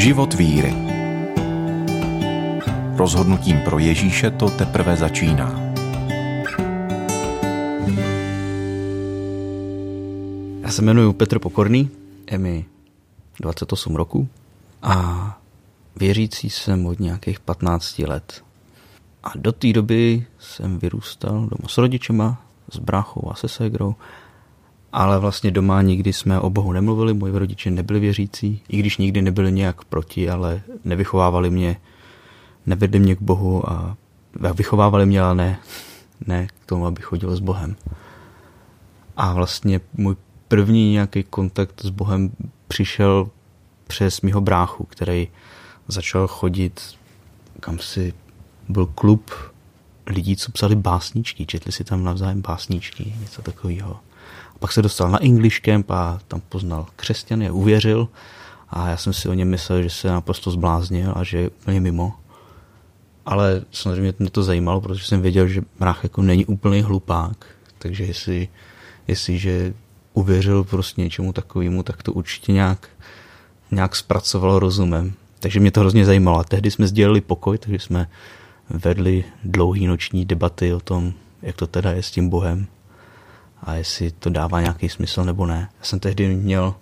Život víry. Rozhodnutím pro Ježíše to teprve začíná. Já se jmenuji Petr Pokorný, je mi 28 roku a věřící jsem od nějakých 15 let. A do té doby jsem vyrůstal doma s rodičema, s bráchou a se ségrou, ale vlastně doma nikdy jsme o Bohu nemluvili, moji rodiče nebyli věřící, i když nikdy nebyli nějak proti, ale nevychovávali mě, nevedli mě k Bohu a vychovávali mě, ale ne, ne k tomu, aby chodil s Bohem. A vlastně můj první nějaký kontakt s Bohem přišel přes mýho bráchu, který začal chodit kam si byl klub lidí, co psali básničky, četli si tam navzájem básničky, něco takového. Pak se dostal na English Camp a tam poznal křesťany a uvěřil a já jsem si o něm myslel, že se naprosto zbláznil a že je úplně mimo. Ale samozřejmě mě to zajímalo, protože jsem věděl, že brácha jako není úplný hlupák, takže jestli, jestliže uvěřil prostě něčemu takovému, tak to určitě nějak, nějak zpracovalo rozumem. Takže mě to hrozně zajímalo. A tehdy jsme sdělili pokoj, takže jsme vedli dlouhý noční debaty o tom, jak to teda je s tím Bohem a jestli to dává nějaký smysl nebo ne. Já jsem tehdy měl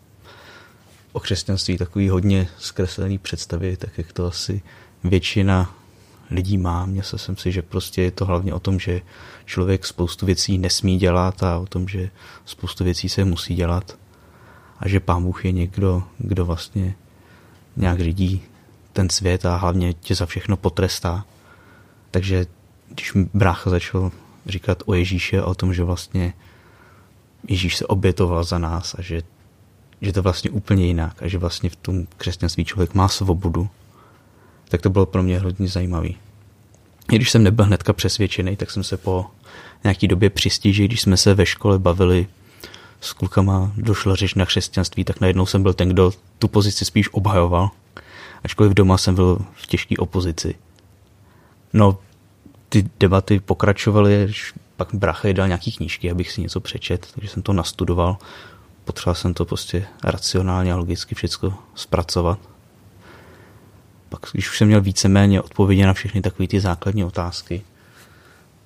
o křesťanství takový hodně zkreslený představy, tak jak to asi většina lidí má. Myslel jsem si, že prostě je to hlavně o tom, že člověk spoustu věcí nesmí dělat a o tom, že spoustu věcí se musí dělat a že pán Bůh je někdo, kdo vlastně nějak řídí ten svět a hlavně tě za všechno potrestá. Takže když mi brácha začal říkat o Ježíše, o tom, že vlastně Ježíš se obětoval za nás a že, že to vlastně úplně jinak a že vlastně v tom křesťanství člověk má svobodu, tak to bylo pro mě hodně zajímavý. I když jsem nebyl hnedka přesvědčený, tak jsem se po nějaký době přistížil, když jsme se ve škole bavili s klukama, došla řeč na křesťanství, tak najednou jsem byl ten, kdo tu pozici spíš obhajoval, ačkoliv doma jsem byl v těžké opozici. No, ty debaty pokračovaly, pak bracha dal nějaký knížky, abych si něco přečet, takže jsem to nastudoval. Potřeboval jsem to prostě racionálně a logicky všechno zpracovat. Pak, když už jsem měl víceméně odpovědi na všechny takové ty základní otázky,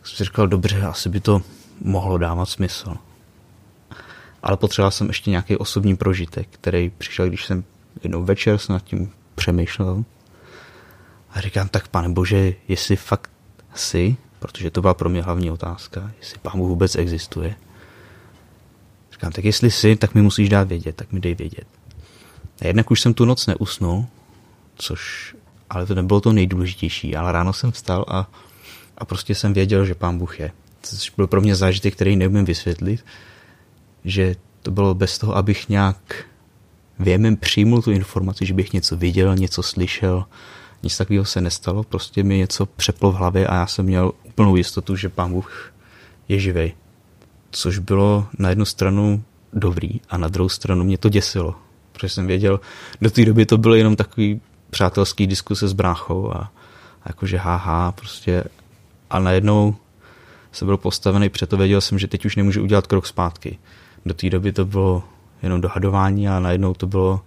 jsem si říkal, dobře, asi by to mohlo dávat smysl. Ale potřeboval jsem ještě nějaký osobní prožitek, který přišel, když jsem jednou večer se nad tím přemýšlel. A říkám, tak pane bože, jestli fakt si, protože to byla pro mě hlavní otázka, jestli pán Bůh vůbec existuje. Říkám, tak jestli si, tak mi musíš dát vědět, tak mi dej vědět. A jednak už jsem tu noc neusnul, což, ale to nebylo to nejdůležitější, ale ráno jsem vstal a, a prostě jsem věděl, že pán Bůh je. Což byl pro mě zážitek, který neumím vysvětlit, že to bylo bez toho, abych nějak věmem přijmul tu informaci, že bych něco viděl, něco slyšel, nic takového se nestalo, prostě mi něco přeplo v hlavě a já jsem měl úplnou jistotu, že pán Bůh je živej. Což bylo na jednu stranu dobrý a na druhou stranu mě to děsilo, protože jsem věděl, do té doby to bylo jenom takový přátelský diskuse s bráchou a, a jakože haha, prostě a najednou jsem byl postavený, přeto věděl jsem, že teď už nemůžu udělat krok zpátky. Do té doby to bylo jenom dohadování a najednou to bylo,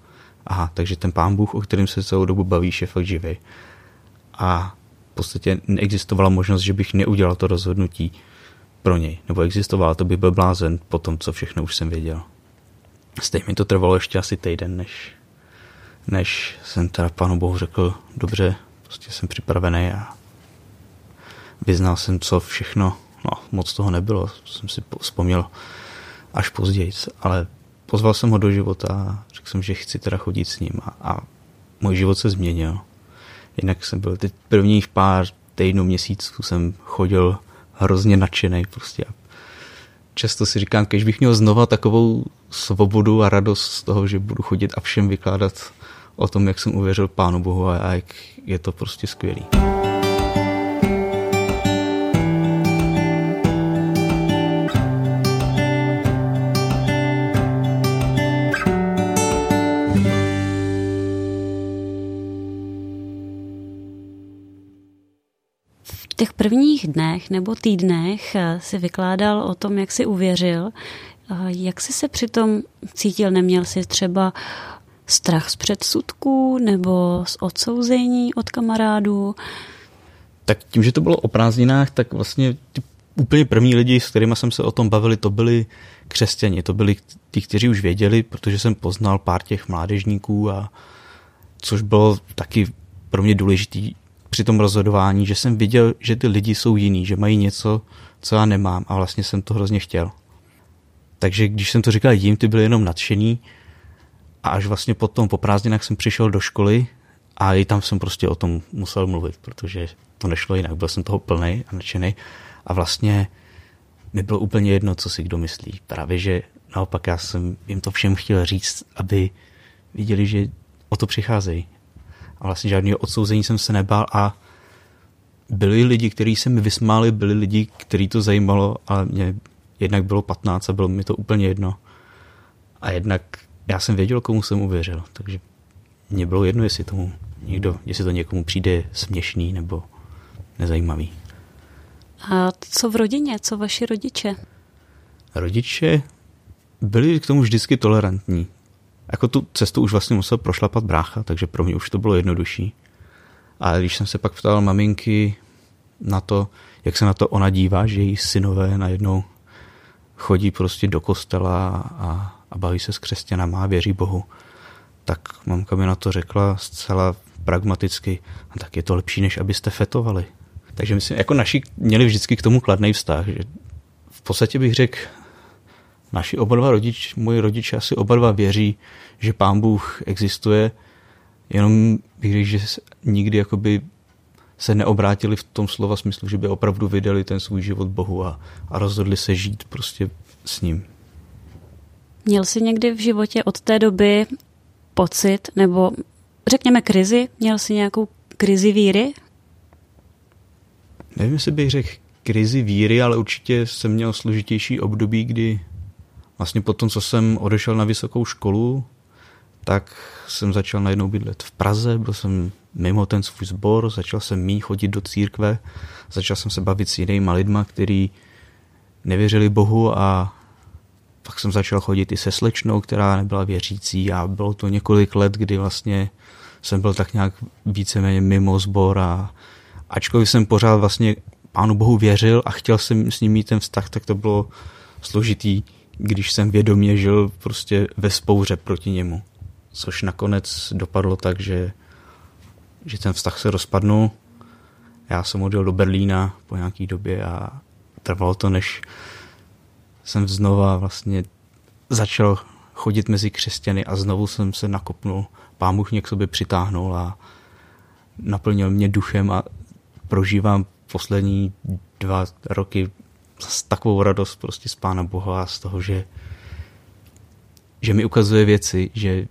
aha, takže ten pán Bůh, o kterém se celou dobu bavíš, je fakt živý. A podstatě neexistovala možnost, že bych neudělal to rozhodnutí pro něj. Nebo existoval, to by byl blázen po tom, co všechno už jsem věděl. Stejně mi to trvalo ještě asi týden, než, než jsem teda pánu Bohu řekl, dobře, prostě jsem připravený a vyznal jsem, co všechno, no moc toho nebylo, jsem si vzpomněl až později, ale pozval jsem ho do života a řekl jsem, že chci teda chodit s ním a, a můj život se změnil. Jinak jsem byl teď prvních pár týdnů, měsíců jsem chodil hrozně nadšený prostě. Často si říkám, když bych měl znova takovou svobodu a radost z toho, že budu chodit a všem vykládat o tom, jak jsem uvěřil Pánu Bohu a jak je to prostě skvělý. Prvních dnech nebo týdnech eh, si vykládal o tom, jak si uvěřil. Jak jsi se přitom cítil? Neměl jsi třeba strach z předsudků nebo z odsouzení od kamarádů? Tak tím, že to bylo o prázdninách, tak vlastně ty úplně první lidi, s kterými jsem se o tom bavili, to byli křesťani. To byli ti, kteří už věděli, protože jsem poznal pár těch mládežníků a což bylo taky pro mě důležitý při tom rozhodování, že jsem viděl, že ty lidi jsou jiný, že mají něco, co já nemám a vlastně jsem to hrozně chtěl. Takže když jsem to říkal jim, ty byli jenom nadšený a až vlastně potom po prázdninách jsem přišel do školy a i tam jsem prostě o tom musel mluvit, protože to nešlo jinak. Byl jsem toho plný a nadšený a vlastně mi bylo úplně jedno, co si kdo myslí. Právě, že naopak já jsem jim to všem chtěl říct, aby viděli, že o to přicházejí. A vlastně žádného odsouzení jsem se nebál a byli lidi, kteří se mi vysmáli, byli lidi, který to zajímalo, ale mě jednak bylo 15 a bylo mi to úplně jedno. A jednak já jsem věděl, komu jsem uvěřil, takže mě bylo jedno, jestli tomu někdo, jestli to někomu přijde směšný nebo nezajímavý. A co v rodině, co vaši rodiče? Rodiče byli k tomu vždycky tolerantní. Jako tu cestu už vlastně musel prošlapat brácha, takže pro mě už to bylo jednodušší. A když jsem se pak ptal maminky na to, jak se na to ona dívá, že její synové najednou chodí prostě do kostela a, a baví se s křesťanama a věří Bohu, tak mamka mi na to řekla zcela pragmaticky, a tak je to lepší, než abyste fetovali. Takže myslím, jako naši měli vždycky k tomu kladný vztah, že v podstatě bych řekl, naši oba dva rodič, moji rodiče asi oba dva věří, že pán Bůh existuje, jenom bych řekl, že nikdy jakoby se neobrátili v tom slova smyslu, že by opravdu vydali ten svůj život Bohu a, a rozhodli se žít prostě s ním. Měl jsi někdy v životě od té doby pocit, nebo řekněme krizi, měl jsi nějakou krizi víry? Nevím, jestli bych řekl krizi víry, ale určitě jsem měl složitější období, kdy vlastně po tom, co jsem odešel na vysokou školu, tak jsem začal najednou bydlet v Praze, byl jsem mimo ten svůj sbor, začal jsem mý chodit do církve, začal jsem se bavit s jinýma lidma, kteří nevěřili Bohu a pak jsem začal chodit i se slečnou, která nebyla věřící a bylo to několik let, kdy vlastně jsem byl tak nějak víceméně mimo sbor a ačkoliv jsem pořád vlastně Pánu Bohu věřil a chtěl jsem s ním mít ten vztah, tak to bylo složitý, když jsem vědomě žil prostě ve spouře proti němu. Což nakonec dopadlo tak, že, že ten vztah se rozpadnul. Já jsem odjel do Berlína po nějaký době a trvalo to, než jsem znova vlastně začal chodit mezi křesťany a znovu jsem se nakopnul. Pán Bůh mě k sobě přitáhnul a naplnil mě duchem a prožívám poslední dva roky s takovou radost prostě z Pána Boha a z toho, že, že mi ukazuje věci, že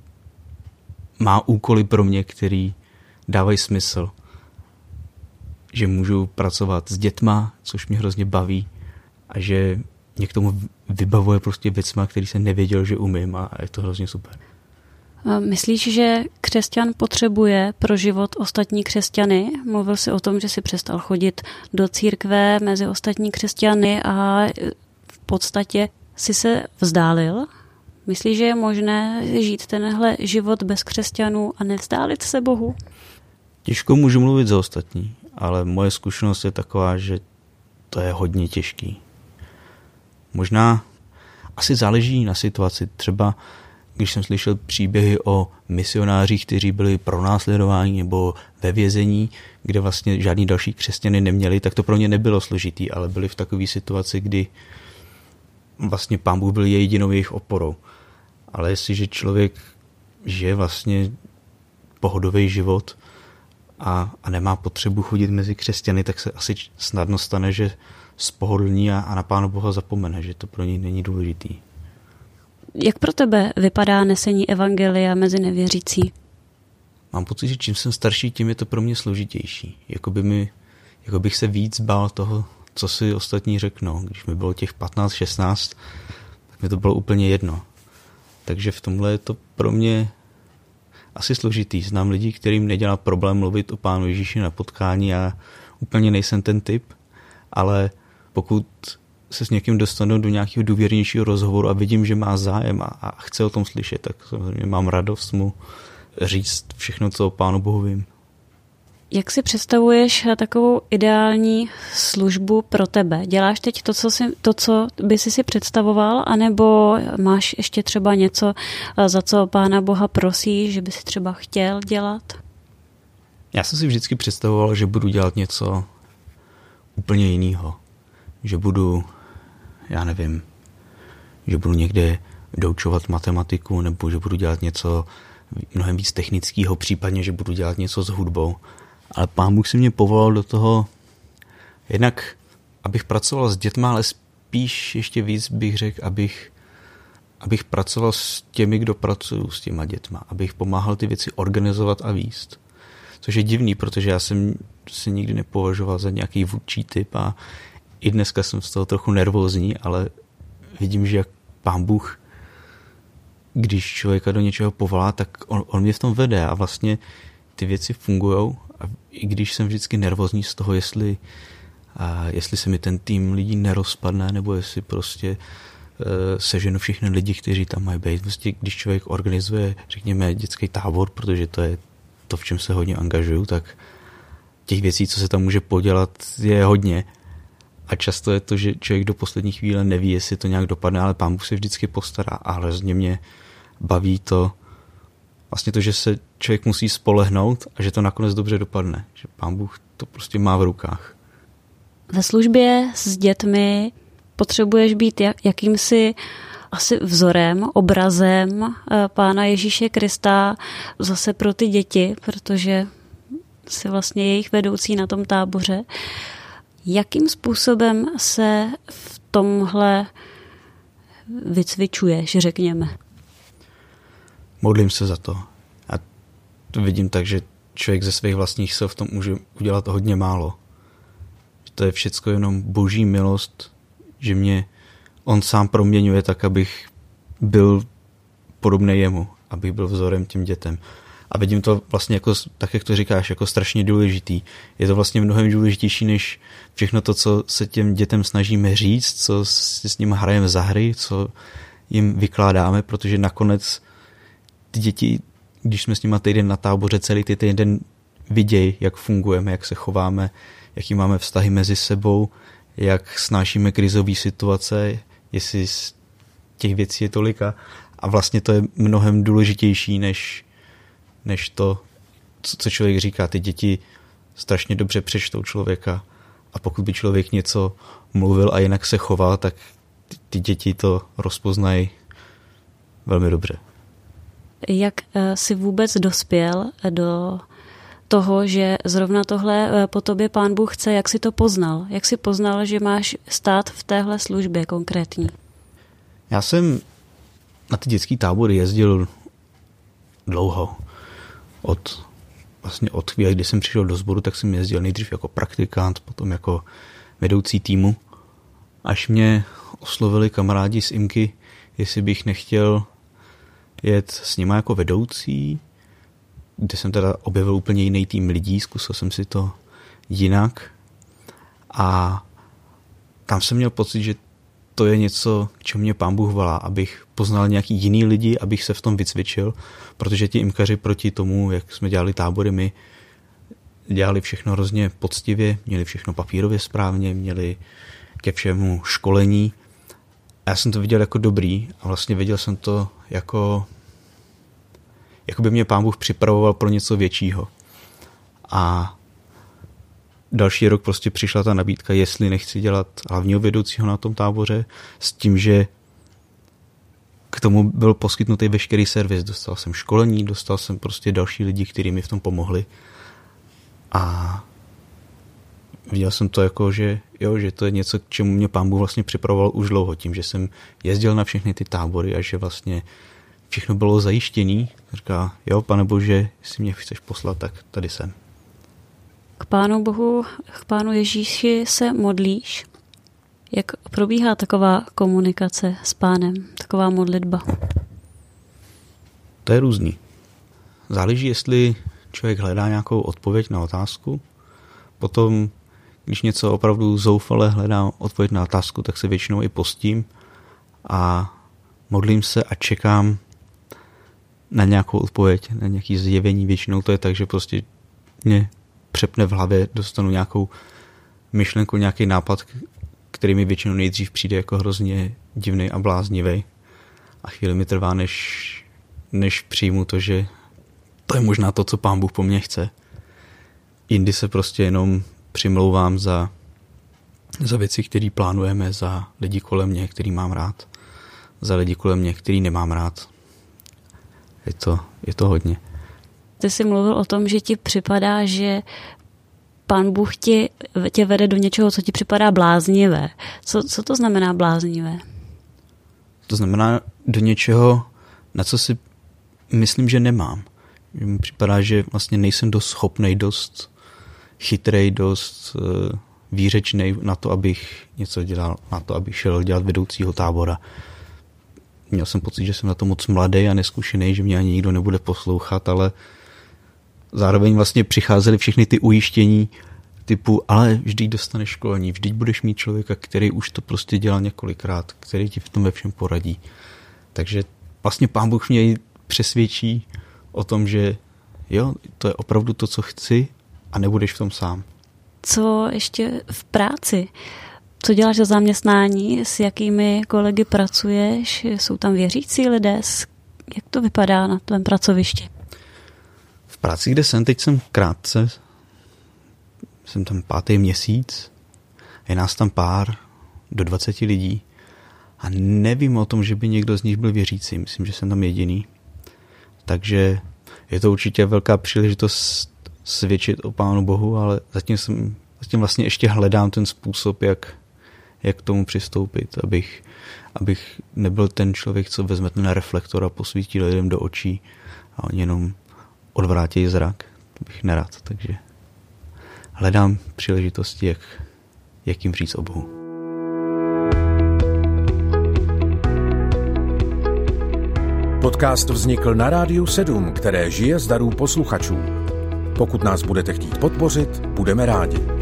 má úkoly pro mě, který dávají smysl. Že můžu pracovat s dětma, což mě hrozně baví a že mě k tomu vybavuje prostě věcma, který jsem nevěděl, že umím a je to hrozně super. Myslíš, že křesťan potřebuje pro život ostatní křesťany? Mluvil jsi o tom, že si přestal chodit do církve mezi ostatní křesťany a v podstatě si se vzdálil? Myslíš, že je možné žít tenhle život bez křesťanů a nevzdálit se Bohu? Těžko můžu mluvit za ostatní, ale moje zkušenost je taková, že to je hodně těžký. Možná asi záleží na situaci. Třeba když jsem slyšel příběhy o misionářích, kteří byli pronásledováni nebo ve vězení, kde vlastně žádný další křesťany neměli, tak to pro ně nebylo složitý, ale byli v takové situaci, kdy vlastně pán Bůh byl jedinou jejich oporou. Ale jestliže člověk žije vlastně pohodový život a, a nemá potřebu chodit mezi křesťany, tak se asi snadno stane, že spohodlní a, a na Pánu Boha zapomene, že to pro něj není důležitý. Jak pro tebe vypadá nesení evangelia mezi nevěřící? Mám pocit, že čím jsem starší, tím je to pro mě složitější. Jako, by mi, jako bych se víc bál toho, co si ostatní řeknou. Když mi bylo těch 15-16, tak mi to bylo úplně jedno. Takže v tomhle je to pro mě asi složitý. Znám lidi, kterým nedělá problém mluvit o Pánu Ježíši na potkání a úplně nejsem ten typ, ale pokud se s někým dostanu do nějakého důvěrnějšího rozhovoru a vidím, že má zájem a, a chce o tom slyšet, tak samozřejmě mám radost mu říct všechno, co o Pánu Bohu vím. Jak si představuješ takovou ideální službu pro tebe? Děláš teď to, co, si, to, co by si si představoval, anebo máš ještě třeba něco, za co Pána Boha prosí, že by si třeba chtěl dělat? Já jsem si vždycky představoval, že budu dělat něco úplně jiného. Že budu, já nevím, že budu někde doučovat matematiku, nebo že budu dělat něco mnohem víc technického, případně, že budu dělat něco s hudbou. Ale pán Bůh si mě povolal do toho, jednak abych pracoval s dětma, ale spíš ještě víc bych řekl, abych, abych pracoval s těmi, kdo pracují s těma dětma, abych pomáhal ty věci organizovat a výst. Což je divný, protože já jsem se nikdy nepovažoval za nějaký vůdčí typ a i dneska jsem z toho trochu nervózní, ale vidím, že jak pán Bůh, když člověka do něčeho povolá, tak on, on mě v tom vede a vlastně ty věci fungují a i když jsem vždycky nervózní z toho, jestli, a jestli se mi ten tým lidí nerozpadne, nebo jestli prostě uh, seženu všechny lidi, kteří tam mají být. Prostě když člověk organizuje, řekněme, dětský tábor, protože to je to, v čem se hodně angažuju, tak těch věcí, co se tam může podělat, je hodně. A často je to, že člověk do poslední chvíle neví, jestli to nějak dopadne, ale pán Bůh se vždycky postará. A hrozně mě baví to, vlastně to, že se člověk musí spolehnout a že to nakonec dobře dopadne. Že pán Bůh to prostě má v rukách. Ve službě s dětmi potřebuješ být jak, jakýmsi asi vzorem, obrazem eh, Pána Ježíše Krista zase pro ty děti, protože si vlastně jejich vedoucí na tom táboře. Jakým způsobem se v tomhle vycvičuješ, řekněme? Modlím se za to. A to vidím tak, že člověk ze svých vlastních sil v tom může udělat hodně málo. To je všecko jenom boží milost, že mě on sám proměňuje tak, abych byl podobný jemu, abych byl vzorem těm dětem. A vidím to vlastně jako, tak jak to říkáš, jako strašně důležitý. Je to vlastně mnohem důležitější než všechno to, co se těm dětem snažíme říct, co si s nimi hrajeme za hry, co jim vykládáme, protože nakonec ty děti, když jsme s nimi týden na táboře, celý ty týden vidějí, jak fungujeme, jak se chováme, jaký máme vztahy mezi sebou, jak snášíme krizové situace, jestli z těch věcí je tolika. A vlastně to je mnohem důležitější, než, než to, co člověk říká. Ty děti strašně dobře přečtou člověka a pokud by člověk něco mluvil a jinak se choval, tak ty děti to rozpoznají velmi dobře. Jak eh, si vůbec dospěl do toho, že zrovna tohle eh, po tobě pán Bůh chce, jak si to poznal? Jak si poznal, že máš stát v téhle službě konkrétní? Já jsem na ty dětský tábory jezdil dlouho. Od, vlastně od chvíle, kdy jsem přišel do sboru, tak jsem jezdil nejdřív jako praktikant, potom jako vedoucí týmu. Až mě oslovili kamarádi z IMKY, jestli bych nechtěl jet s nima jako vedoucí, kde jsem teda objevil úplně jiný tým lidí, zkusil jsem si to jinak a tam jsem měl pocit, že to je něco, k čemu mě pán Bůh volá, abych poznal nějaký jiný lidi, abych se v tom vycvičil, protože ti imkaři proti tomu, jak jsme dělali tábory my, dělali všechno hrozně poctivě, měli všechno papírově správně, měli ke všemu školení. A já jsem to viděl jako dobrý a vlastně viděl jsem to jako jako by mě pán Bůh připravoval pro něco většího. A další rok prostě přišla ta nabídka, jestli nechci dělat hlavního vedoucího na tom táboře, s tím, že k tomu byl poskytnutý veškerý servis. Dostal jsem školení, dostal jsem prostě další lidi, kteří mi v tom pomohli. A viděl jsem to jako, že, jo, že to je něco, k čemu mě pán Bůh vlastně připravoval už dlouho, tím, že jsem jezdil na všechny ty tábory a že vlastně všechno bylo zajištěné. Říká, jo, pane Bože, jestli mě chceš poslat, tak tady jsem. Pánu Bohu, k Pánu Ježíši se modlíš? Jak probíhá taková komunikace s Pánem, taková modlitba? To je různý. Záleží, jestli člověk hledá nějakou odpověď na otázku, potom, když něco opravdu zoufale hledám odpověď na otázku, tak se většinou i postím a modlím se a čekám na nějakou odpověď, na nějaký zjevení. Většinou to je tak, že prostě mě přepne v hlavě, dostanu nějakou myšlenku, nějaký nápad, který mi většinou nejdřív přijde jako hrozně divný a bláznivý. A chvíli mi trvá, než, než přijmu to, že to je možná to, co pán Bůh po mně chce. Jindy se prostě jenom přimlouvám za, za věci, které plánujeme, za lidi kolem mě, který mám rád, za lidi kolem mě, který nemám rád. Je to, je to hodně. Ty jsi mluvil o tom, že ti připadá, že pán Bůh tě, tě vede do něčeho, co ti připadá bláznivé. Co, co to znamená bláznivé? To znamená do něčeho, na co si myslím, že nemám. Že mi připadá, že vlastně nejsem dost schopný, dost chytrej, dost uh, výřečný na to, abych něco dělal, na to, abych šel dělat vedoucího tábora. Měl jsem pocit, že jsem na to moc mladý a neskušený, že mě ani nikdo nebude poslouchat, ale zároveň vlastně přicházely všechny ty ujištění typu, ale vždyť dostaneš školení, vždyť budeš mít člověka, který už to prostě dělal několikrát, který ti v tom ve všem poradí. Takže vlastně pán Bůh mě přesvědčí o tom, že jo, to je opravdu to, co chci a nebudeš v tom sám. Co ještě v práci? Co děláš za zaměstnání? S jakými kolegy pracuješ? Jsou tam věřící lidé? Jak to vypadá na tvém pracovišti? Práci, kde jsem, teď jsem krátce, jsem tam pátý měsíc, je nás tam pár, do 20 lidí a nevím o tom, že by někdo z nich byl věřící. Myslím, že jsem tam jediný. Takže je to určitě velká příležitost svědčit o Pánu Bohu, ale zatím, jsem, zatím vlastně ještě hledám ten způsob, jak, jak k tomu přistoupit, abych, abych nebyl ten člověk, co vezme ten reflektor a posvítí lidem do očí a oni jenom odvrátí zrak. To bych nerad, takže hledám příležitosti, jak, jak jim říct o Bohu. Podcast vznikl na Rádiu 7, které žije z darů posluchačů. Pokud nás budete chtít podpořit, budeme rádi.